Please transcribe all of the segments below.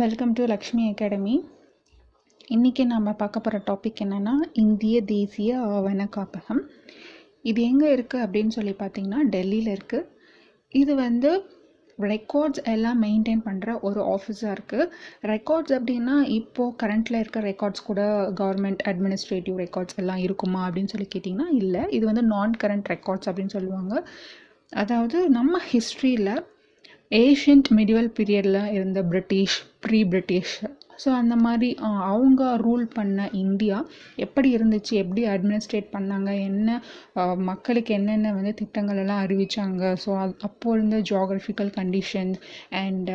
Welcome to Lakshmi academy இன்றைக்கி நாம் பார்க்க போகிற டாபிக் என்னென்னா இந்திய தேசிய ஆவண காப்பகம். இது எங்கே இருக்குது அப்படின்னு சொல்லி பார்த்தீங்கன்னா டெல்லியில் இருக்குது இது வந்து ரெக்கார்ட்ஸ் எல்லாம் மெயின்டைன் பண்ணுற ஒரு ஆஃபீஸாக இருக்குது ரெக்கார்ட்ஸ் அப்படின்னா இப்போது கரண்ட்டில் இருக்க ரெக்கார்ட்ஸ் கூட கவர்மெண்ட் அட்மினிஸ்ட்ரேட்டிவ் ரெக்கார்ட்ஸ் எல்லாம் இருக்குமா அப்படின்னு சொல்லி கேட்டிங்கன்னா இல்லை. இது வந்து நான் கரண்ட் ரெக்கார்ட்ஸ் அப்படின்னு சொல்லுவாங்க. அதாவது நம்ம ஹிஸ்ட்ரியில் ஏஷியன்ட் மிடிவல் பீரியடில் இருந்த பிரிட்டிஷ் ப்ரீ பிரிட்டிஷ் ஸோ அந்த மாதிரி அவங்க ரூல் பண்ண இந்தியா எப்படி இருந்துச்சு? எப்படி அட்மினிஸ்ட்ரேட் பண்ணாங்க? என்ன மக்களுக்கு என்னென்ன வந்து திட்டங்கள் எல்லாம் அறிவிச்சாங்க? ஸோ அப்போது இருந்த ஜியாகிரபிக்கல் கண்டிஷன்ஸ் அண்ட்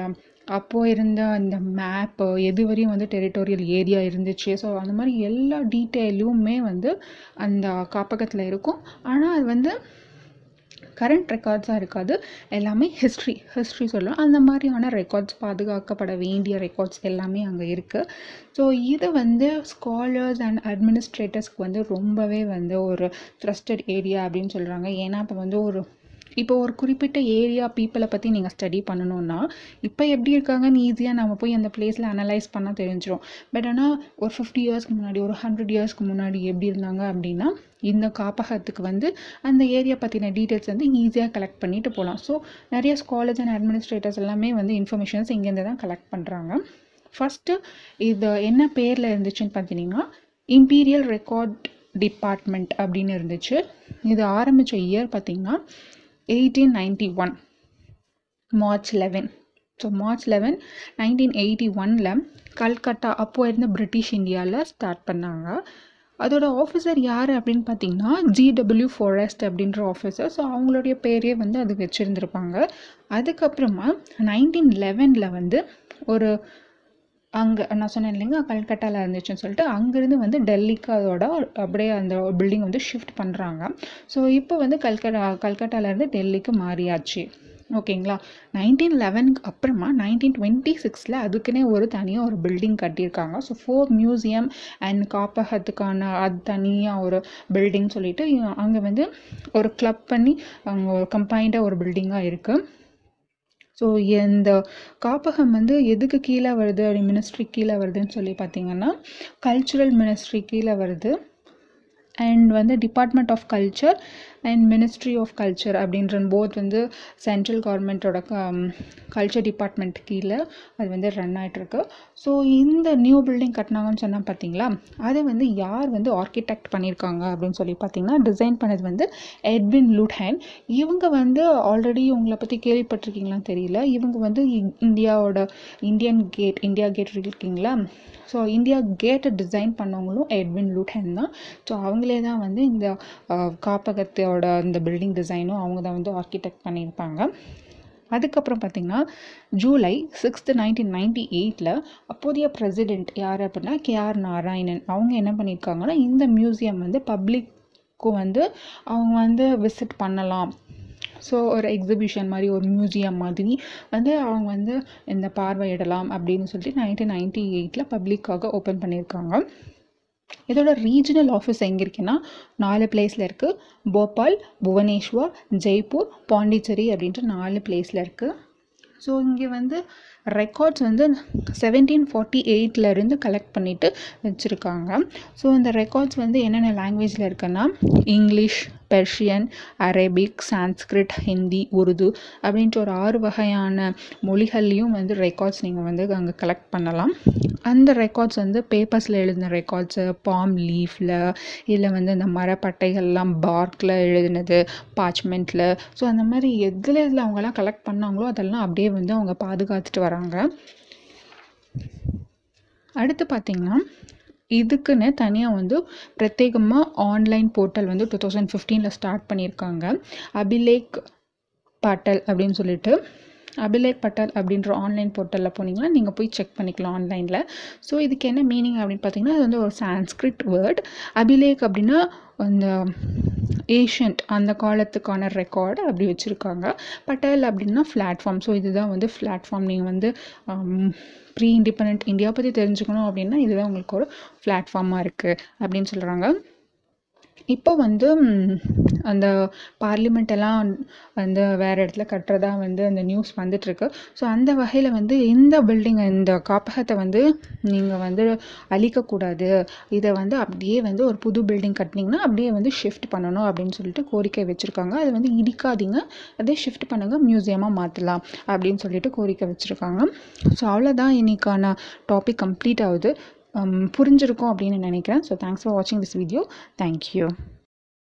அப்போது இருந்த அந்த மேப்பு எது வரையும் வந்து டெரிட்டோரியல் ஏரியா இருந்துச்சு? ஸோ அந்த மாதிரி எல்லா டீட்டெயிலுமே வந்து அந்த காப்பகத்தில் இருக்கும். ஆனால் அது வந்து கரண்ட் ரெக்கார்ட்ஸாக இருக்காது. எல்லாமே ஹிஸ்ட்ரி ஹிஸ்ட்ரி சொல்லுவோம் அந்த மாதிரியான ரெக்கார்ட்ஸ் பாதுகாக்கப்பட வேண்டிய ரெக்கார்ட்ஸ் எல்லாமே அங்கே இருக்குது ஸோ இது வந்து ஸ்காலர்ஸ் அண்ட் அட்மினிஸ்ட்ரேட்டர்ஸ்க்கு வந்து ரொம்பவே வந்து ஒரு ட்ரஸ்டட் ஏரியா அப்படின்னு சொல்கிறாங்க ஏன்னா இப்போ வந்து ஒரு இப்போ ஒரு குறிப்பிட்ட ஏரியா பீப்புளை பற்றி நீங்கள் ஸ்டடி பண்ணணுன்னா இப்போ எப்படி இருக்காங்கன்னு ஈஸியாக நம்ம போய் அந்த பிளேஸில் அனலைஸ் பண்ணால் தெரிஞ்சிடும் பட் ஆனால் ஒரு ஃபிஃப்டி இயர்ஸ்க்கு முன்னாடி ஒரு ஹண்ட்ரட் இயர்ஸ்க்கு முன்னாடி எப்படி இருந்தாங்க அப்படின்னா இந்த காப்பகத்துக்கு வந்து அந்த ஏரியா பற்றின டீட்டெயில்ஸ் வந்து ஈஸியாக கலெக்ட் பண்ணிட்டு போகலாம் ஸோ நிறைய ஸ்காலர்ஸ் அண்ட் அட்மினிஸ்ட்ரேட்டர்ஸ் எல்லாமே வந்து இன்ஃபர்மேஷன்ஸ் இங்கேருந்து தான் கலெக்ட் பண்ணுறாங்க ஃபஸ்ட்டு இது என்ன பேரில் இருந்துச்சுன்னு பார்த்தீங்கன்னா இம்பீரியல் ரெக்கார்ட் டிபார்ட்மெண்ட் அப்படின்னு இருந்துச்சு. இது ஆரம்பித்த இயர் பார்த்திங்கன்னா eighteen ninety one March eleven so March eleven nineteen eighty ஒனில் கல்கட்டா அப்போது இருந்த பிரிட்டிஷ் இந்தியாவில் ஸ்டார்ட் பண்ணாங்க. அதோட ஆஃபீஸர் யார் அப்படின்னு பார்த்தீங்கன்னா ஜிடபிள்யூ ஃபாரஸ்ட் அப்படின்ற ஆஃபீஸர் ஸோ அவங்களுடைய பேரே வந்து அது வச்சுருந்துருப்பாங்க. அதுக்கப்புறமா நைன்டீன் லெவனில் வந்து ஒரு அங்கே நான் சொன்னேன் இல்லைங்க கல்கட்டாவில் இருந்துச்சுன்னு சொல்லிட்டு அங்கேருந்து வந்து டெல்லிக்கு அதோட அப்படியே அந்த பில்டிங் வந்து ஷிஃப்ட் பண்ணுறாங்க ஸோ இப்போ வந்து கல்கட்டா கல்கட்டாவிலேருந்து டெல்லிக்கு மாறியாச்சு. ஓகேங்களா? நைன்டீன் லெவனுக்கு அப்புறமா நைன்டீன் டுவெண்ட்டி சிக்ஸில் அதுக்குன்னே ஒரு தனியாக ஒரு பில்டிங் கட்டியிருக்காங்க. ஸோ ஃபோர் மியூசியம் அண்ட் காப்பகத்துக்கான அது தனியாக ஒரு பில்டிங் சொல்லிட்டு அங்கே வந்து ஒரு கிளப் பண்ணி அங்கே ஒரு கம்பைண்டாக ஒரு பில்டிங்காக இருக்குது ஸோ இந்த காப்பகம் வந்து எதுக்கு கீழே வருது அப்படி மினிஸ்ட்ரி கீழே வருதுன்னு சொல்லி பார்த்தீங்கன்னா கல்ச்சுரல் மினிஸ்ட்ரி கீழே வருது. அண்ட் வந்து department of culture and ministry of culture அப்படின்ற போத் வந்து சென்ட்ரல் கவர்மெண்ட்டோட கல்ச்சர் டிபார்ட்மெண்ட் கீழே அது வந்து ரன் ஆகிட்டுருக்கு ஸோ இந்த நியூ பில்டிங் கட்டினாங்கன்னு சொன்னால் பார்த்தீங்களா அதை வந்து யார் வந்து ஆர்கிடெக்ட் பண்ணியிருக்காங்க அப்படின்னு சொல்லி பார்த்தீங்கன்னா டிசைன் பண்ணது வந்து எட்வின் லூட்ஹேன் இவங்க வந்து ஆல்ரெடி உங்களை பற்றி கேள்விப்பட்டிருக்கீங்களான்னு தெரியல. இவங்க வந்து இ- இந்தியாவோட இந்தியன் கேட் இந்தியா கேட் இருக்கீங்களா? ஸோ இந்தியா கேட்டை டிசைன் பண்ணவங்களும் எட்வின் லூட்ஹேன் தான். ஸோ அவங்களே தான் வந்து இந்த காப்பகத்தோட காப்பகத்தோட அந்த பில்டிங் டிசைனும் அவங்க தான் வந்து ஆர்கிடெக்ட் பண்ணியிருப்பாங்க. அதுக்கப்புறம் பார்த்திங்கன்னா ஜூலை சிக்ஸ்த்து நைன்டீன் நைன்டி எயிட்டில் அப்போதைய பிரசிடெண்ட் யார் அப்படின்னா கேஆர் நாராயணன். அவங்க என்ன பண்ணியிருக்காங்கன்னா இந்த மியூசியம் வந்து பப்ளிக்கும் வந்து அவங்க வந்து விசிட் பண்ணலாம். ஸோ ஒரு எக்ஸிபிஷன் மாதிரி ஒரு மியூசியம் மாதிரி வந்து அவங்க வந்து இந்த பார்வையிடலாம் அப்படின்னு சொல்லிட்டு நைன்டீன் நைன்டி எயிட்டில் பப்ளிக்காக ஓப்பன் பண்ணியிருக்காங்க. இதோட ரீஜனல் ஆஃபீஸ் எங்கே இருக்குன்னா நாலு பிளேஸில் இருக்குது போபால் புவனேஸ்வர் ஜெய்ப்பூர் பாண்டிச்சேரி அப்படின்ற நாலு பிளேஸில் இருக்குது ஸோ இங்கே வந்து ரெக்கார்ட்ஸ் வந்து செவன்டீன் ஃபார்ட்டி இருந்து கலெக்ட் பண்ணிட்டு வச்சுருக்காங்க. ஸோ இந்த ரெக்கார்ட்ஸ் வந்து என்னென்ன லாங்குவேஜில் இருக்குன்னா English Persian Arabic Sanskrit Hindi Urdu அப்படின்ட்டு ஒரு ஆறு வகையான மொழிகள்லையும் வந்து ரெக்கார்ட்ஸ் நீங்கள் வந்து அங்கே கலெக்ட் பண்ணலாம். அந்த ரெக்கார்ட்ஸ் வந்து பேப்பர்ஸில் எழுதின ரெக்கார்ட்ஸு பாம் லீஃபில் இல்லை வந்து இந்த மரப்பட்டைகள்லாம் பார்க்கில் எழுதினது பார்ச்மெண்ட்டில் ஸோ அந்த மாதிரி எதில் இதில் அவங்கெல்லாம் கலெக்ட் பண்ணாங்களோ அதெல்லாம் அப்படியே வந்து அவங்க பாதுகாத்துட்டு வராங்க. அடுத்து பார்த்திங்கன்னா இதுக்குன்னு தனியாக வந்து பிரத்யேகமாக ஆன்லைன் போர்ட்டல் வந்து டூ தௌசண்ட் ஃபிஃப்டீனில் ஸ்டார்ட் பண்ணியிருக்காங்க. அபிலேக் பாட்டல் அப்படின்னு சொல்லிட்டு. அபிலேக் பட்டல் அப்படின்ற ஆன்லைன் போர்ட்டலில் போனீங்கன்னா நீங்கள் போய் செக் பண்ணிக்கலாம் ஆன்லைனில் ஸோ இதுக்கு என்ன மீனிங் அப்படின்னு பார்த்தீங்கன்னா அது வந்து ஒரு சான்ஸ்கிரிட் வேர்ட் அபிலேக் அப்படின்னா அந்த ஏஷியன்ட் அந்த காலத்துக்கான ரெக்கார்டு அப்படி வச்சுருக்காங்க. பட்டேல் அப்படின்னா பிளாட்ஃபார்ம் ஸோ இதுதான் வந்து பிளாட்ஃபார்ம் நீங்கள் வந்து ப்ரீ இண்டிபெண்ட் இந்தியா பற்றி தெரிஞ்சுக்கணும் அப்படின்னா இதுதான் உங்களுக்கு ஒரு பிளாட்ஃபார்மாக இருக்குது அப்படின்னு சொல்கிறாங்க இப்போ வந்து அந்த பார்லிமெண்ட் எல்லாம் வந்து வேறு இடத்துல கட்டுறதா வந்து அந்த நியூஸ் வந்துட்டுருக்கு. ஸோ அந்த வகையில் வந்து இந்த பில்டிங் இந்த காப்பகத்தை வந்து நீங்கள் வந்து அழிக்கக்கூடாது. இதை வந்து அப்படியே வந்து ஒரு புது பில்டிங் கட்டினீங்கன்னா அப்படியே வந்து ஷிஃப்ட் பண்ணணும் அப்படின்னு சொல்லிட்டு கோரிக்கை வச்சுருக்காங்க. அதை வந்து இடிக்காதீங்க. அதே ஷிஃப்ட் பண்ணுங்கள் மியூசியமாக மாற்றலாம் அப்படின்னு சொல்லிட்டு கோரிக்கை வச்சுருக்காங்க. ஸோ அவ்வளோதான் இன்றைக்கான டாபிக் கம்ப்ளீட் ஆகுது. புரிஞ்சிருக்கும் அப்படின்னு நினைக்கிறேன். ஸோ தேங்க்ஸ் ஃபார் வாட்சிங் திஸ் வீடியோ தேங்க்யூ